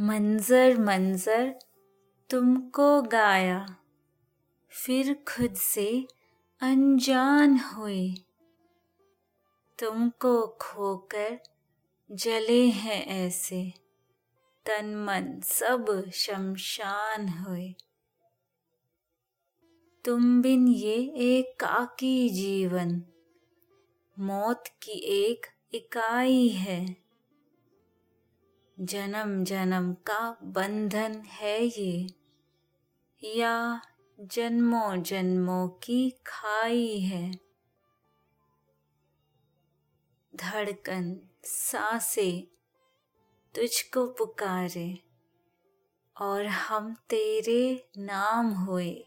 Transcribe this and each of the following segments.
मंजर मंजर, तुमको गाया, फिर खुद से अनजान हुए तुमको खोकर जले हैं ऐसे, तन मन सब शमशान हुए। तुम बिन ये एक काकी जीवन मौत की एक इकाई है। जन्म जन्म का बंधन है ये, या जन्मों जन्मों की खाई है। धड़कन, सांसे तुझको पुकारे और हम तेरे नाम हुए।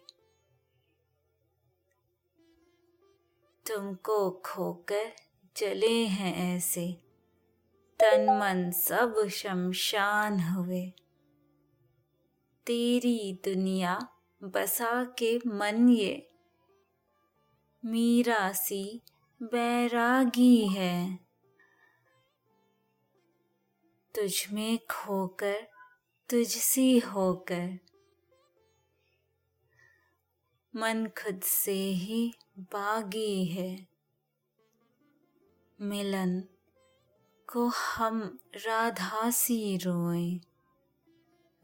तुमको खोकर जले हैं ऐसे। तन मन सब शमशान हुए। तेरी दुनिया बसा के मन ये। मीरा सी बैरागी है। तुझ में खोकर तुझसी होकर मन खुद से ही बागी है। मिलन को हम राधा सी रोए।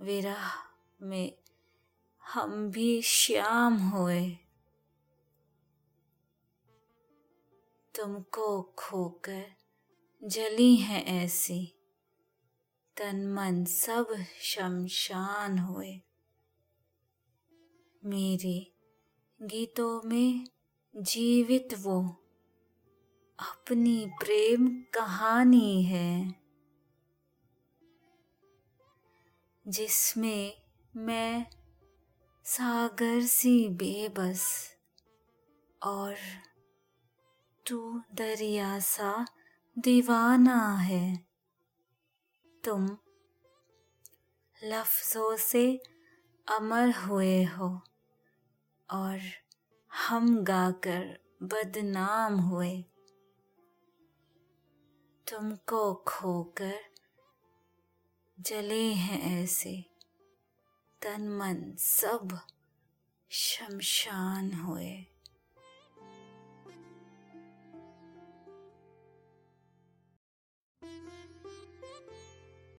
विरह में हम भी श्याम हुए। तुमको खोकर जली है ऐसी, तन मन सब शमशान हुए। मेरे गीतों में जीवित वो। अपनी प्रेम कहानी है। जिसमें मैं सागर सी बेबस और तू दरिया सा दीवाना है। तुम लफ्ज़ों से अमर हुए हो। और हम गाकर बदनाम हुए। तुमको खोकर जले हैं ऐसे। तन मन सब शमशान हुए।